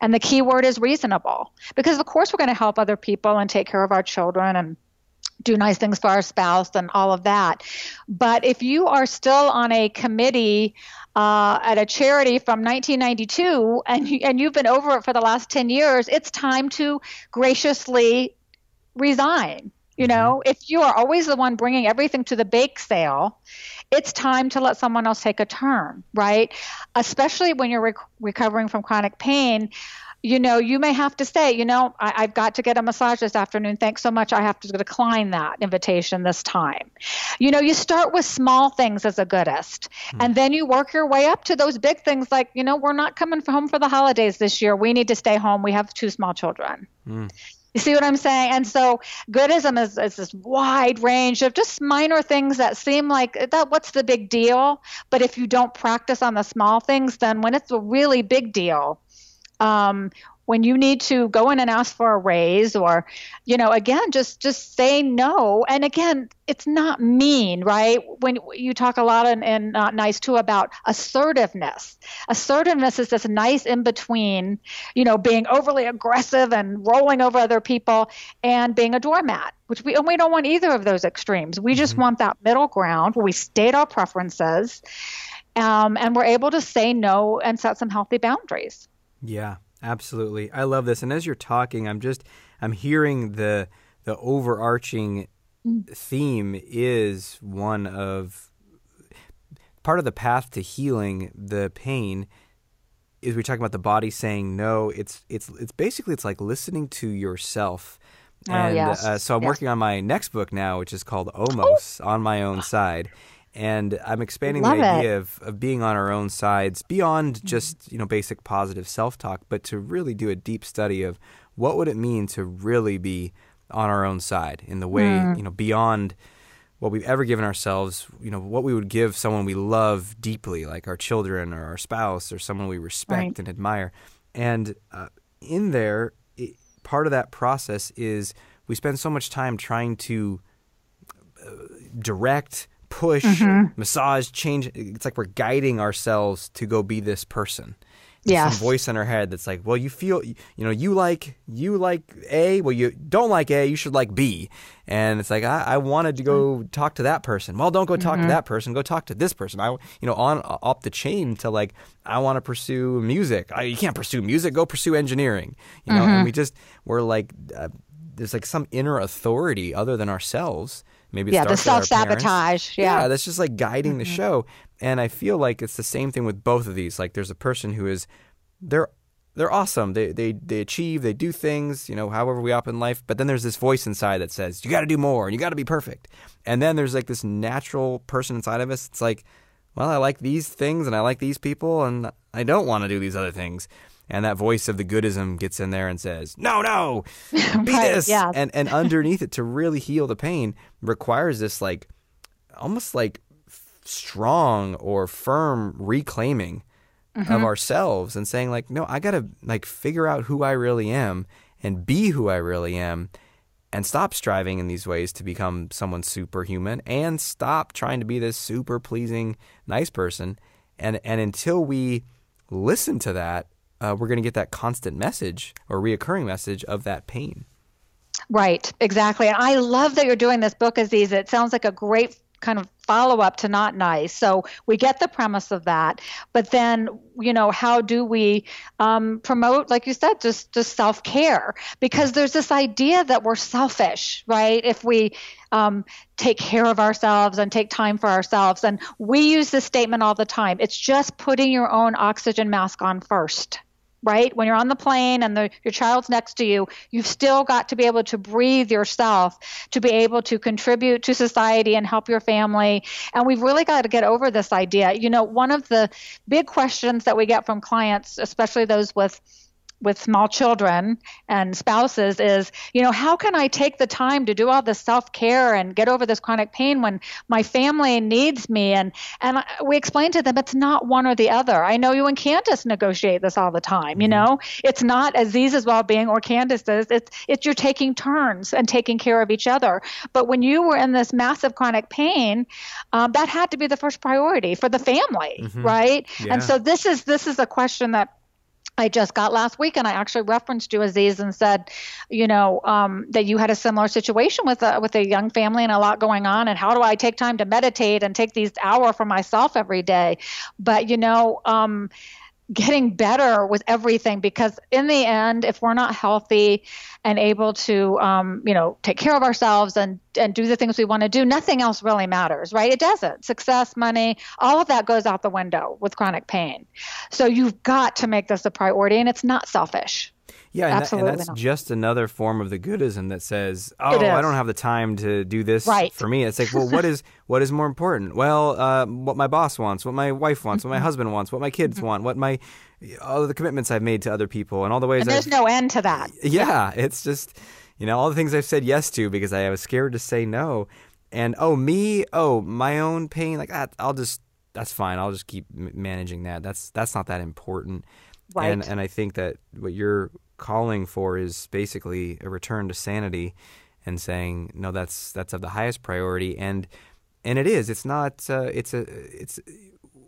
And the key word is reasonable because, of course, we're going to help other people and take care of our children and do nice things for our spouse and all of that. But if you are still on a committee uh, at a charity from 1992 and, you, and you've been over it for the last 10 years, it's time to graciously resign. You know, if you are always the one bringing everything to the bake sale, it's time to let someone else take a turn, right? Especially when you're rec- recovering from chronic pain you know, you may have to say, you know, I, have got to get a massage this afternoon. Thanks so much. I have to decline that invitation this time. You know, you start with small things as a goodist, mm. and then you work your way up to those big things like, you know, we're not coming home for the holidays this year. We need to stay home. We have two small children. Mm. You see what I'm saying? And so goodism is, is this wide range of just minor things that seem like that what's the big deal? But if you don't practice on the small things, then when it's a really big deal, um, when you need to go in and ask for a raise or you know again just just say no. And again it's not mean right? When you talk a lot and in, in not nice too about assertiveness. Assertiveness is this nice in between you know being overly aggressive and rolling over other people and being a doormat which we and we don't want either of those extremes. We just mm-hmm. want that middle ground where we state our preferences um, and we're able to say no and set some healthy boundaries. Yeah, absolutely. I love this. And as you're talking, I'm just I'm hearing the the overarching theme is one of part of the path to healing the pain is we talk about the body saying no. It's it's it's basically it's like listening to yourself. Oh, And yes. uh, so I'm Yes. working on my next book now, which is called Omos on my own side. And I'm expanding Love the it. idea of, of being on our own sides beyond just, you know, basic positive self-talk, but to really do a deep study of what would it mean to really be on our own side in the way, Mm. you know, beyond what we've ever given ourselves, you know, what we would give someone we love deeply, like our children or our spouse or someone we respect Right. and admire. And uh, in there, it, part of that process is we spend so much time trying to uh, direct, push, Mm-hmm. massage, change. It's like we're guiding ourselves to go be this person. Yeah. Some voice in our head that's like, well, you feel, you know, you like you like A, well, you don't like A, you should like B, and it's like I, I wanted to go talk to that person. Well, don't go talk to that person. Go talk to this person. I, you know, on up the chain to like I want to pursue music. I, you can't pursue music. Go pursue engineering. You know, and we just we're like uh, there's like some inner authority other than ourselves. Maybe yeah, the starts with our self sabotage. Yeah. Mm-hmm. that's just like guiding the show. And I feel like it's the same thing with both of these. Like there's a person who is they're they're awesome. They they they achieve, they do things, you know, however we up in life, but then there's this voice inside that says, You gotta do more and you gotta be perfect. And then there's like this natural person inside of us. It's like, well, I like these things and I like these people and I don't want to do these other things. And that voice of the goodism gets in there and says, No, no, be Right, this. yes. And and underneath it to really heal the pain requires this like almost like strong or firm reclaiming of mm-hmm. ourselves and saying like no i gotta like figure out who i really am and be who i really am and stop striving in these ways to become someone superhuman and stop trying to be this super pleasing nice person and and until we listen to that uh, we're going to get that constant message or reoccurring message of that pain right exactly and i love that you're doing this book aziz it sounds like a great kind of follow up to not nice. So we get the premise of that, but then you know how do we um, promote, like you said, just just self care? Because there's this idea that we're selfish, right? If we um, take care of ourselves and take time for ourselves, and we use this statement all the time. It's just putting your own oxygen mask on first right? When you're on the plane and the, your child's next to you, you've still got to be able to breathe yourself to be able to contribute to society and help your family. And we've really got to get over this idea. You know, one of the big questions that we get from clients, especially those with with small children and spouses is, you know, how can I take the time to do all this self care and get over this chronic pain when my family needs me? And and we explain to them it's not one or the other. I know you and Candace negotiate this all the time. You mm-hmm. know, it's not Aziz's well being or Candace's. It's it's you're taking turns and taking care of each other. But when you were in this massive chronic pain, um, that had to be the first priority for the family, mm-hmm. right? Yeah. And so this is this is a question that I just got last week, and I actually referenced you, Aziz, and said, you know, um, that you had a similar situation with a with a young family and a lot going on, and how do I take time to meditate and take these hour for myself every day? But you know, um, getting better with everything because in the end if we're not healthy and able to um, you know take care of ourselves and and do the things we want to do nothing else really matters right? It doesn't. Success money all of that goes out the window with chronic pain. So you've got to make this a priority and it's not selfish yeah, and, that, and that's not. just another form of the goodism that says, "Oh, I don't have the time to do this right. for me." It's like, well, what is what is more important? Well, uh, what my boss wants, what my wife wants, what my mm-hmm. husband wants, what my kids mm-hmm. want, what my all the commitments I've made to other people, and all the ways. And there's I've, no end to that. Yeah, it's just you know all the things I've said yes to because I was scared to say no, and oh me, oh my own pain, like that. I'll just that's fine. I'll just keep managing that. That's that's not that important. Right. And and I think that what you're calling for is basically a return to sanity and saying no that's that's of the highest priority and and it is it's not uh, it's a it's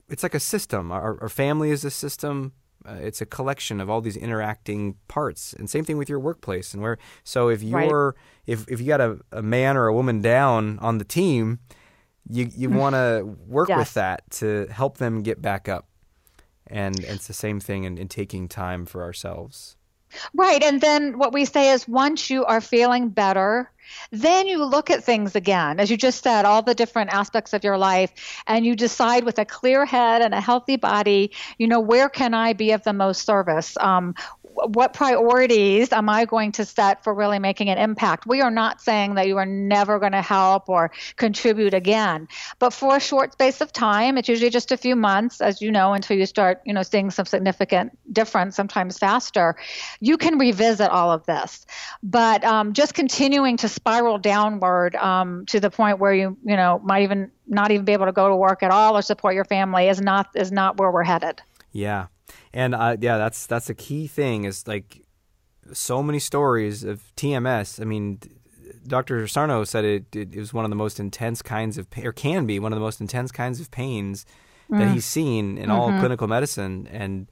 it's like a system our, our family is a system uh, it's a collection of all these interacting parts and same thing with your workplace and where so if you're right. if if you got a, a man or a woman down on the team you you want to work yes. with that to help them get back up and, it's the same thing in, in taking time for ourselves Right. And then what we say is once you are feeling better, then you look at things again, as you just said, all the different aspects of your life, and you decide with a clear head and a healthy body, you know, where can I be of the most service? Um, what priorities am I going to set for really making an impact? We are not saying that you are never going to help or contribute again, but for a short space of time, it's usually just a few months, as you know, until you start, you know, seeing some significant difference, sometimes faster. You can revisit all of this, but um, just continuing to spiral downward um, to the point where you, you know, might even not even be able to go to work at all or support your family is not is not where we're headed. Yeah, and uh, yeah, that's that's a key thing. Is like so many stories of TMS. I mean, Dr. Sarno said it, it, it was one of the most intense kinds of pain or can be one of the most intense kinds of pains mm. that he's seen in mm-hmm. all clinical medicine, and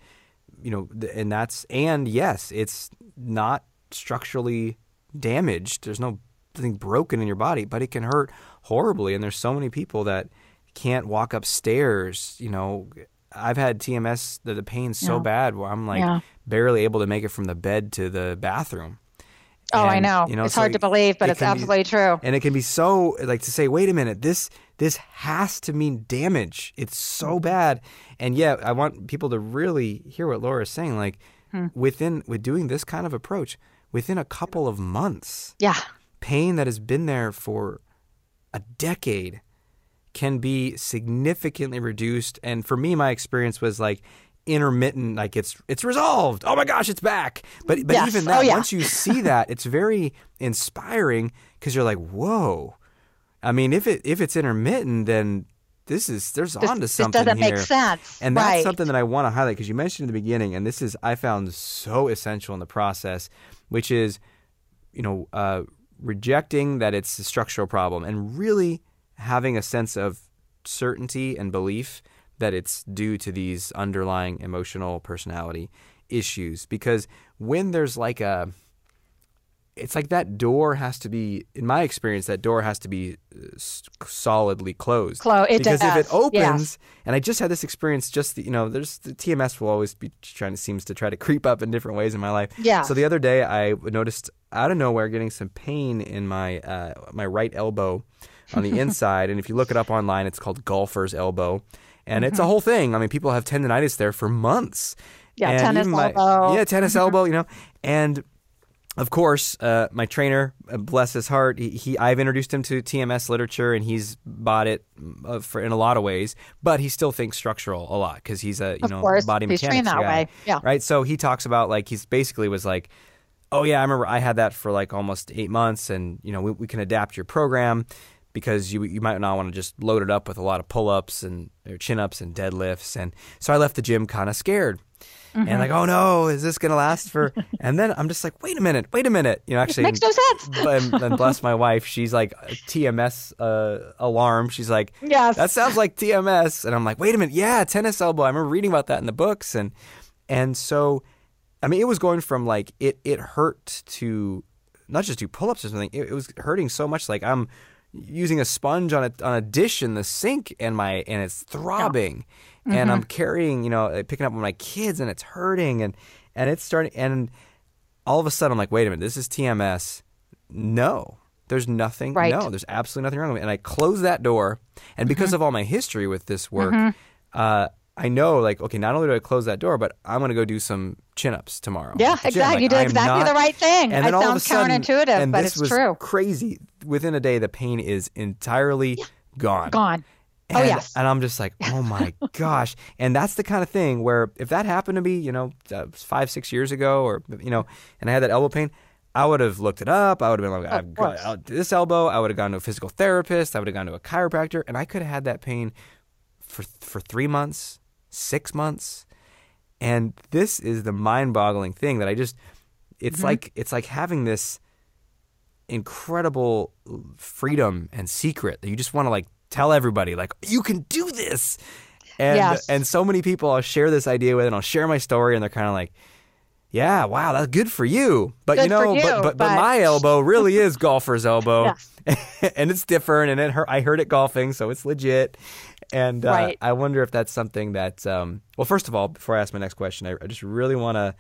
you know, and that's and yes, it's not structurally damaged. There's no thing broken in your body, but it can hurt horribly. And there's so many people that can't walk upstairs, you know, I've had TMS the, the pain's so yeah. bad where I'm like yeah. barely able to make it from the bed to the bathroom. Oh, and, I know. You know, it's so hard to believe, but it it's absolutely be, true. And it can be so like to say, wait a minute, this this has to mean damage. It's so mm-hmm. bad. And yeah, I want people to really hear what Laura is saying. Like hmm. within with doing this kind of approach, within a couple of months, yeah, pain that has been there for a decade can be significantly reduced. And for me, my experience was like intermittent, like it's it's resolved. Oh my gosh, it's back. But but yes. even that, oh, yeah. once you see that, it's very inspiring because you're like, whoa. I mean, if it if it's intermittent, then this is there's this, onto something this doesn't here. make sense. And that's right. something that I want to highlight because you mentioned in the beginning, and this is I found so essential in the process, which is, you know, uh, rejecting that it's a structural problem and really having a sense of certainty and belief that it's due to these underlying emotional personality issues because when there's like a it's like that door has to be in my experience that door has to be uh, solidly closed Clo- it because does. if it opens Yes. and i just had this experience just you know there's the tms will always be trying to seems to try to creep up in different ways in my life Yeah. so the other day i noticed out of nowhere getting some pain in my uh, my right elbow on the inside and if you look it up online it's called golfer's elbow and it's a whole thing i mean people have tendonitis there for months Yeah, And tennis my- elbow. yeah tennis elbow you know and of course, uh, my trainer, uh, bless his heart, he, he I've introduced him to TMS literature, and he's bought it uh, for in a lot of ways. But he still thinks structural a lot because he's a you Of know course, body he's mechanics that guy, way. Yeah. right. So he talks about like he's basically was like, oh yeah, I remember I had that for like almost eight months, and you know we, we can adapt your program because you you might not want to just load it up with a lot of pull ups and or chin ups and deadlifts, and so I left the gym kind of scared. Mm-hmm. And like, oh no, is this gonna last for? And then I'm just like, wait a minute, wait a minute. You know, actually, makes no sense. and, and bless my wife, she's like TMS uh, alarm. She's like, Yes. that sounds like TMS. And I'm like, wait a minute, yeah, tennis elbow. I remember reading about that in the books, and and so, I mean, it was going from like it it hurt to not just do pull ups or something. It, it was hurting so much, like I'm using a sponge on a on a dish in the sink, and my and it's throbbing, and I'm carrying, you know, picking up with my kids, and it's hurting, and and it's starting, and all of a sudden I'm like, wait a minute, this is TMS. No, there's nothing. Right. No, there's absolutely nothing wrong with it. And I close that door, and because Mm-hmm. of all my history with this work, uh, I know like okay, not only do I close that door, but I'm gonna go do some chin ups tomorrow. Yeah, at the gym. exactly. Like, you did exactly not- the right thing. And then it all of a sounds sudden, counterintuitive, and but this it's was true. Crazy. Within a day, the pain is entirely gone. Gone. And, Oh, yes. And I'm just like, oh my gosh. And that's the kind of thing where if that happened to me, you know, uh, five, six years ago, or, you know, and I had that elbow pain, I would have looked it up. I would have been like, I've got out this elbow. I would have gone to a physical therapist. I would have gone to a chiropractor. And I could have had that pain for, for three months, six months. And this is the mind boggling thing that I just, it's Mm-hmm. like, it's like having this incredible freedom and secret that you just want to like tell everybody like you can do this and Yes. and so many people I'll share this idea with and I'll share my story and they're kind of like yeah wow that's good for you but you Good for know you, but, but but my elbow really is golfer's elbow and it's different and it hurt, I heard it golfing so it's legit and uh, Right. I wonder if that's something that um, well first of all before I ask my next question I, I just really want to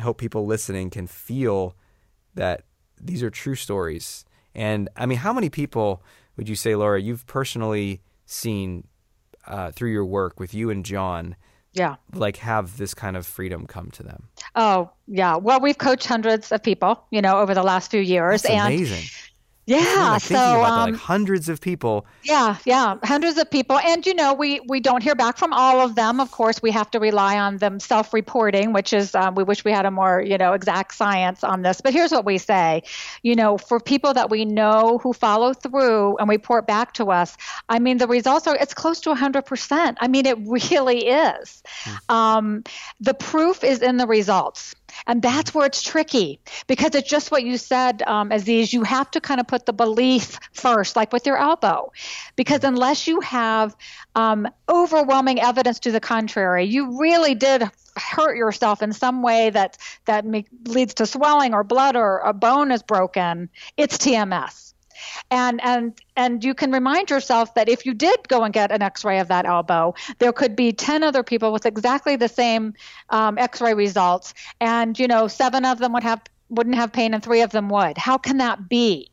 hope people listening can feel that these are true stories. And I mean, how many people would you say, Laura, you've personally seen uh, through your work with you and John, Yeah. like have this kind of freedom come to them? Oh, yeah. Well, we've coached hundreds of people, you know, over the last few years, It's and amazing. Yeah. so, that, um, like hundreds of people. Yeah, yeah, hundreds of people, and you know, we we don't hear back from all of them. Of course, we have to rely on them self-reporting, which is um, we wish we had a more you know exact science on this. But here's what we say, you know, for people that we know who follow through and report back to us, I mean, the results are it's close to 100 percent. I mean, it really is. Um, the proof is in the results. And that's where it's tricky because it's just what you said, um, Aziz. You have to kind of put the belief first, like with your elbow, because unless you have um, overwhelming evidence to the contrary, you really did hurt yourself in some way that that leads to swelling or blood or a bone is broken. It's TMS and and and you can remind yourself that if you did go and get an x-ray of that elbow there could be 10 other people with exactly the same um, x-ray results. And you know seven of them would have wouldn't have pain and three of them would. How can that be?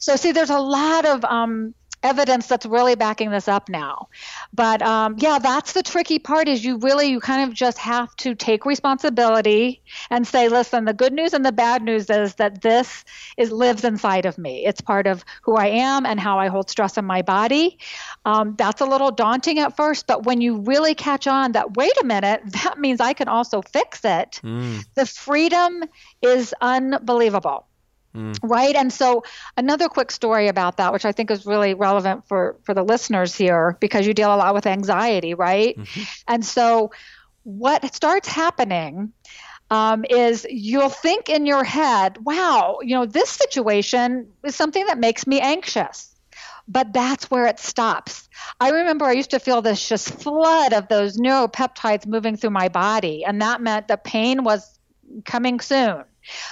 So see there's a lot of um, evidence that's really backing this up now. But um, yeah that's the tricky part is you really you kind of just have to take responsibility and say listen the good news and the bad news is that this is lives inside of me. It's part of who i am and how i hold stress in my body. Um, that's a little daunting at first but when you really catch on that wait a minute that means i can also fix it. The freedom is unbelievable right and so another quick story about that which i think is really relevant for for the listeners here because you deal a lot with anxiety right and so what starts happening um, is you'll think in your head, wow, you know, this situation is something that makes me anxious. But that's where it stops. I remember I used to feel this just flood of those neuropeptides moving through my body, and that meant the pain was coming soon.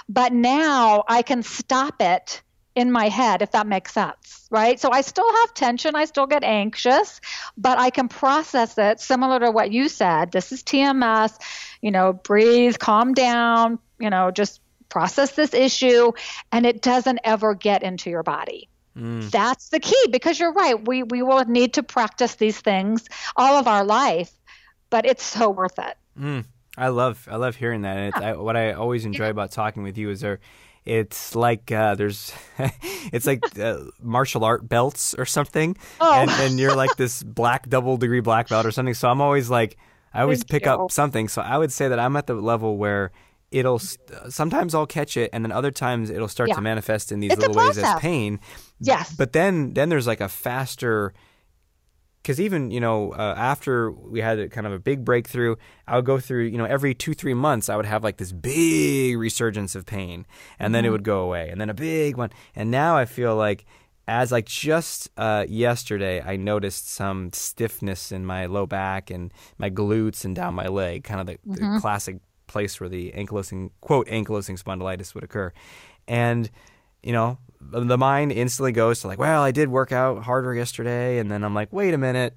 But now I can stop it in my head, if that makes sense, right? So I still have tension, I still get anxious, but I can process it similar to what you said. This is TMS, you know, breathe, calm down, you know, just process this issue, and it doesn't ever get into your body. Mm. That's the key because you're right. We, we will need to practice these things all of our life, but it's so worth it. Mm. I love I love hearing that. And yeah. I, what I always enjoy yeah. about talking with you is there it's like uh, there's, it's like uh, martial art belts or something, oh. and, and, you're like this black double degree black belt or something. So I'm always like, I always Thank pick you. up something. So I would say that I'm at the level where it'll sometimes I'll catch it, and then other times it'll start yeah. to manifest in these it's little ways as pain. Yes, but then then there's like a faster because even you know uh, after we had a, kind of a big breakthrough i would go through you know every two three months i would have like this big resurgence of pain and then mm-hmm. it would go away and then a big one and now i feel like as like just uh, yesterday i noticed some stiffness in my low back and my glutes and down my leg kind of the, mm-hmm. the classic place where the ankylosing quote ankylosing spondylitis would occur and you know the mind instantly goes to like, well, I did work out harder yesterday, and then I'm like, wait a minute,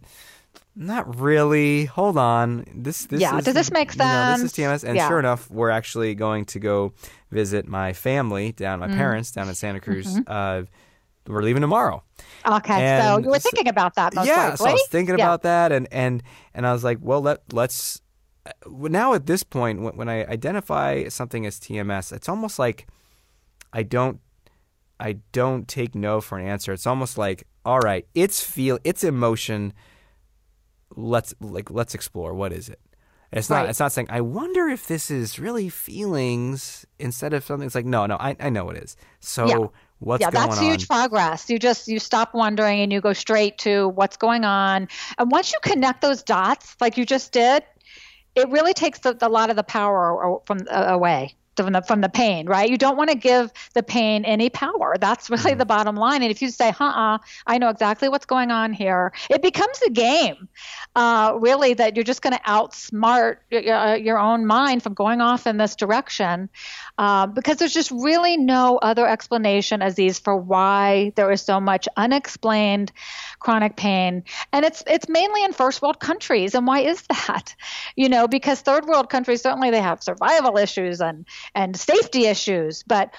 not really. Hold on, this this yeah. Is, does this make sense? Know, this is TMS, and yeah. sure enough, we're actually going to go visit my family down, my mm. parents down in Santa Cruz. Mm-hmm. Uh, we're leaving tomorrow. Okay, and so you were thinking about that, yeah. Likely. So I was thinking yeah. about that, and and and I was like, well, let let's. Uh, now at this point, when, when I identify something as TMS, it's almost like I don't I don't take no for an answer. It's almost like, all right, it's feel, it's emotion. Let's like let's explore. What is it? It's not. Right. It's not saying. I wonder if this is really feelings instead of something. It's like no, no. I, I know it is. So yeah. what's yeah, going on? Yeah, that's huge progress. You just you stop wondering and you go straight to what's going on. And once you connect those dots, like you just did, it really takes the, a lot of the power from uh, away from the from the pain, right? You don't want to give the pain any power. That's really the bottom line. And if you say, huh-uh I know exactly what's going on here," it becomes a game, uh, really, that you're just going to outsmart uh, your own mind from going off in this direction, uh, because there's just really no other explanation, Aziz, for why there is so much unexplained chronic pain, and it's it's mainly in first world countries. And why is that? You know, because third world countries certainly they have survival issues and and safety issues, but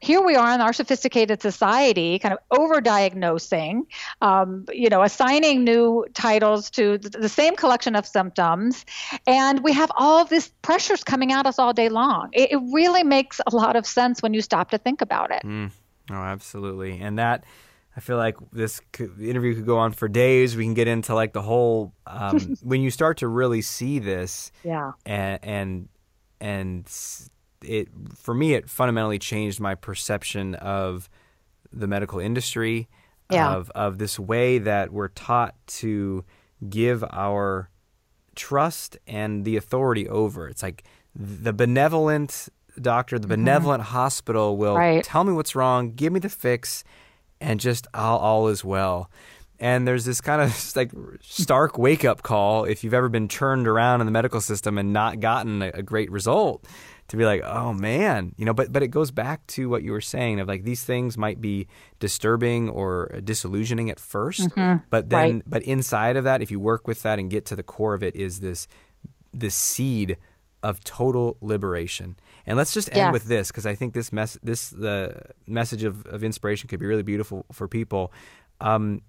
here we are in our sophisticated society, kind of overdiagnosing, um, you know, assigning new titles to the same collection of symptoms, and we have all these pressures coming at us all day long. It, it really makes a lot of sense when you stop to think about it. Mm. Oh, absolutely, and that I feel like this could, interview could go on for days. We can get into like the whole um, when you start to really see this, yeah, and and and it for me it fundamentally changed my perception of the medical industry, yeah. of of this way that we're taught to give our trust and the authority over. It's like the benevolent doctor, the mm-hmm. benevolent hospital will right. tell me what's wrong, give me the fix and just all, all is well. And there's this kind of like stark wake up call if you've ever been churned around in the medical system and not gotten a, a great result to be like, oh man, you know, but but it goes back to what you were saying of like these things might be disturbing or disillusioning at 1st mm-hmm. but then right. but inside of that, if you work with that and get to the core of it, is this this seed of total liberation. And let's just end with this because I think this mess this the message of, of inspiration could be really beautiful for people. Um,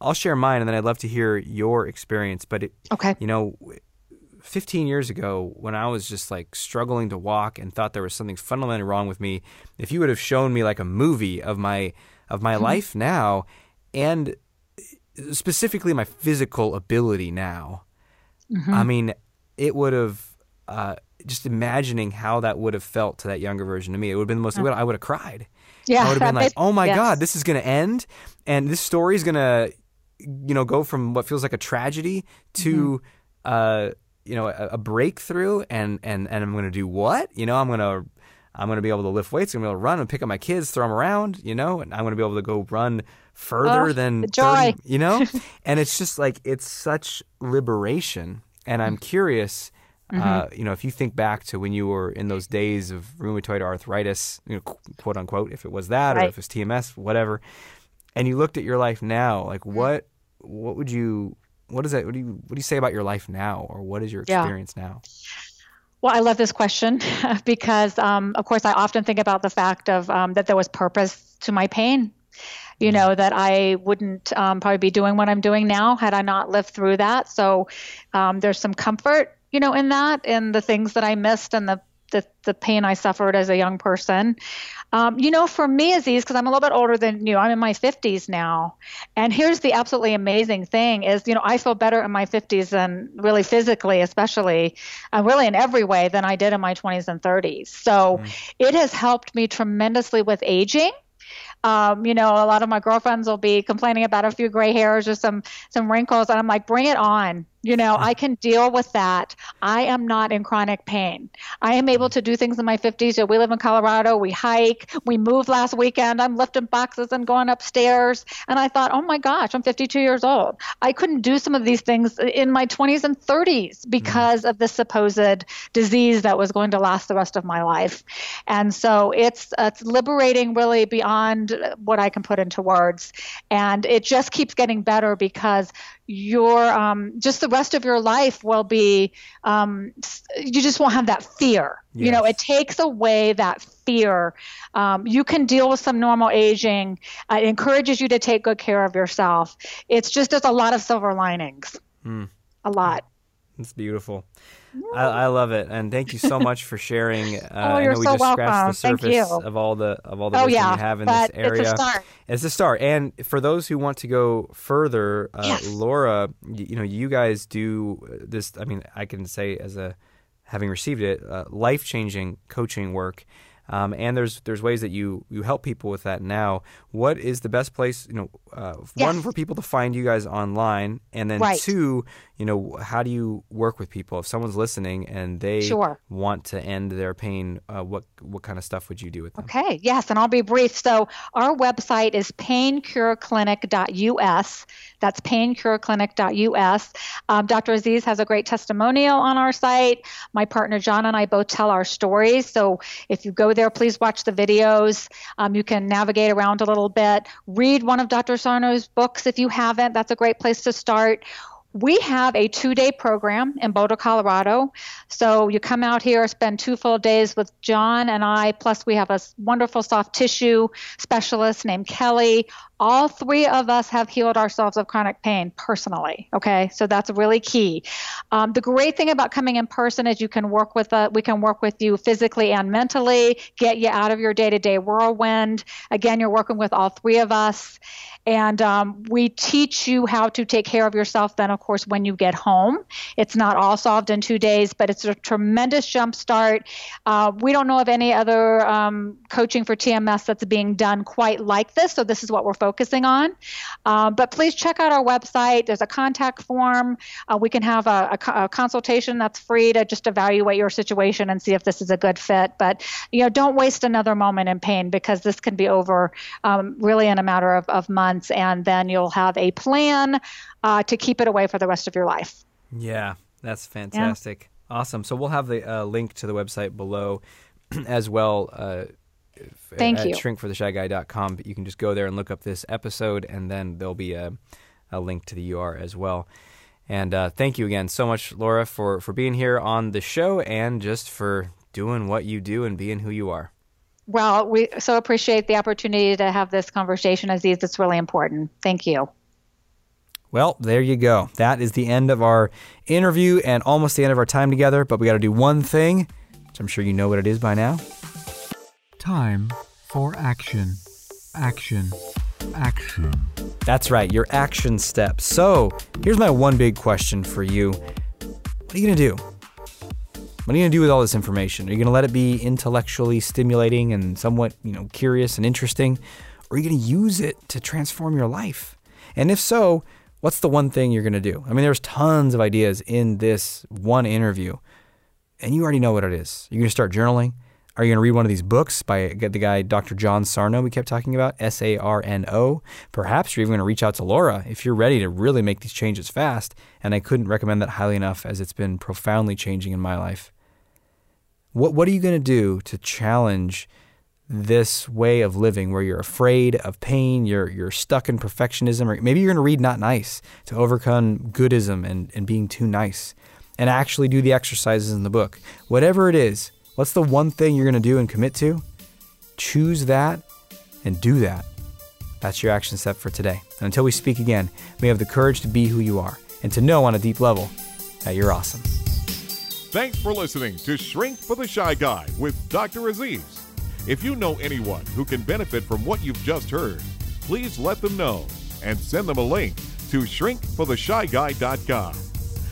I'll share mine, and then I'd love to hear your experience. But it, okay, you know, 15 years ago, when I was just like struggling to walk and thought there was something fundamentally wrong with me, if you would have shown me like a movie of my of my mm-hmm. life now, and specifically my physical ability now, mm-hmm. I mean, it would have uh, just imagining how that would have felt to that younger version of me. It would have been the most. Yeah. I would have cried. Yeah, I would have been like, "Oh my yes. god, this is going to end, and this story is going to, you know, go from what feels like a tragedy to." Mm-hmm. Uh, you know a, a breakthrough and and and I'm going to do what? You know, I'm going to I'm going to be able to lift weights. I'm going to be able to run and pick up my kids, throw them around, you know, and I'm going to be able to go run further Oh, than joy. 30, you know? and it's just like, it's such liberation. And I'm curious, Mm-hmm. uh, you know, if you think back to when you were in those days of rheumatoid arthritis, you know, quote unquote, if it was that or if it was TMS, whatever, and you looked at your life now, like Mm-hmm. what, what would you, what is that? What do you, what do you say about your life now? Or what is your Yeah. experience now? Well, I love this question because, um, of course, I often think about the fact of um, that there was purpose to my pain. You know that I wouldn't um, probably be doing what I'm doing now had I not lived through that. So um, there's some comfort, you know, in that, in the things that I missed and the the, the pain I suffered as a young person. Um, you know, for me, Aziz, because I'm a little bit older than you, I'm in my 50s now. And here's the absolutely amazing thing is, you know, I feel better in my 50s than really physically, especially, uh, really in every way than I did in my 20s and 30s. So it has helped me tremendously with aging. Um, you know, a lot of my girlfriends will be complaining about a few gray hairs or some some wrinkles, and I'm like, bring it on. You know, I can deal with that. I am not in chronic pain. I am able mm. to do things in my 50s. So we live in Colorado. We hike. We moved last weekend. I'm lifting boxes and going upstairs. And I thought, oh my gosh, I'm 52 years old. I couldn't do some of these things in my 20s and 30s mm. because of the supposed disease that was going to last the rest of my life. And so it's it's liberating, really beyond what I can put into words. And it just keeps getting better because your um, just the rest of your life will be um, you just won't have that fear. You know it takes away that fear. Um, you can deal with some normal aging. Uh, it encourages you to take good care of yourself. It's just there's a lot of silver linings. Hmm. a lot It's beautiful. I, I love it, and thank you so much for sharing. Uh, I Oh, you're know we so just scratched welcome. the Thank surface you. of all the of all the oh yeah you have in this area. it's a start It's a start, and for those who want to go further, uh, Yes. Laura, y- you know, you guys do this. I mean, I can say as a having received it, uh, life changing coaching work. Um, and there's there's ways that you you help people with that now. What is the best place? You know, uh, one for people to find you guys online, and then Right. two, you know, how do you work with people if someone's listening and they Sure. want to end their pain? Uh, what what kind of stuff would you do with them? Okay, yes, and I'll be brief. So, our website is paincureclinic.us. That's paincureclinic.us. Um, Dr. Aziz has a great testimonial on our site. My partner John and I both tell our stories. So, if you go there, please watch the videos. Um, you can navigate around a little bit. Read one of Dr. Sarno's books if you haven't. That's a great place to start. We have a two day program in Boulder, Colorado. So you come out here, spend two full days with John and I, plus we have a wonderful soft tissue specialist named Kelly. All three of us have healed ourselves of chronic pain personally. Okay, so that's really key. Um, the great thing about coming in person is you can work with uh, we can work with you physically and mentally, get you out of your day to day whirlwind. Again, you're working with all three of us, and um, we teach you how to take care of yourself. Then, of course, when you get home, it's not all solved in two days, but it's a tremendous jump start. Uh, we don't know of any other um, coaching for TMS that's being done quite like this, so this is what we're on. Um, but please check out our website. There's a contact form. Uh, we can have a, a a consultation that's free to just evaluate your situation and see if this is a good fit. But you know, don't waste another moment in pain because this can be over um, really in a matter of, of months, and then you'll have a plan uh, to keep it away for the rest of your life. Yeah, that's fantastic. Awesome. So we'll have the uh, link to the website below as well. Uh, Thank at you. shrinkfortheshyguy.com. But you can just go there and look up this episode, and then there'll be a, a link to the UR as well. And uh, thank you again so much, Laura, for, for being here on the show and just for doing what you do and being who you are. Well, we so appreciate the opportunity to have this conversation, Aziz. It's really important. Thank you. Well, there you go. That is the end of our interview and almost the end of our time together. But we got to do one thing, which I'm sure you know what it is by now. Time for action. Action. Action. That's right, your action steps. So, here's my one big question for you What are you to do? What are you to do with all this information? Are you to let it be intellectually stimulating and somewhat, you know, curious and interesting? Or are you to use it to transform your life? And if so, What's the one thing you're to do? I mean, there's tons of ideas in this one interview, and you already know what it is. You're to start journaling. Are you going to read one of these books by the guy Dr. John Sarno we kept talking about, S A R N O? Perhaps you're even going to reach out to Laura if you're ready to really make these changes fast. And I couldn't recommend that highly enough as it's been profoundly changing in my life. What, what are you going to do to challenge this way of living where you're afraid of pain, you're, you're stuck in perfectionism, or maybe you're going to read Not Nice to overcome goodism and, and being too nice and actually do the exercises in the book. Whatever it is, what's the one thing you're going to do and commit to? Choose that and do that. That's your action step for today. And until we speak again, may have the courage to be who you are and to know on a deep level that you're awesome. Thanks for listening to Shrink for the Shy Guy with Dr. Aziz. If you know anyone who can benefit from what you've just heard, please let them know and send them a link to shrinkfortheshyguy.com.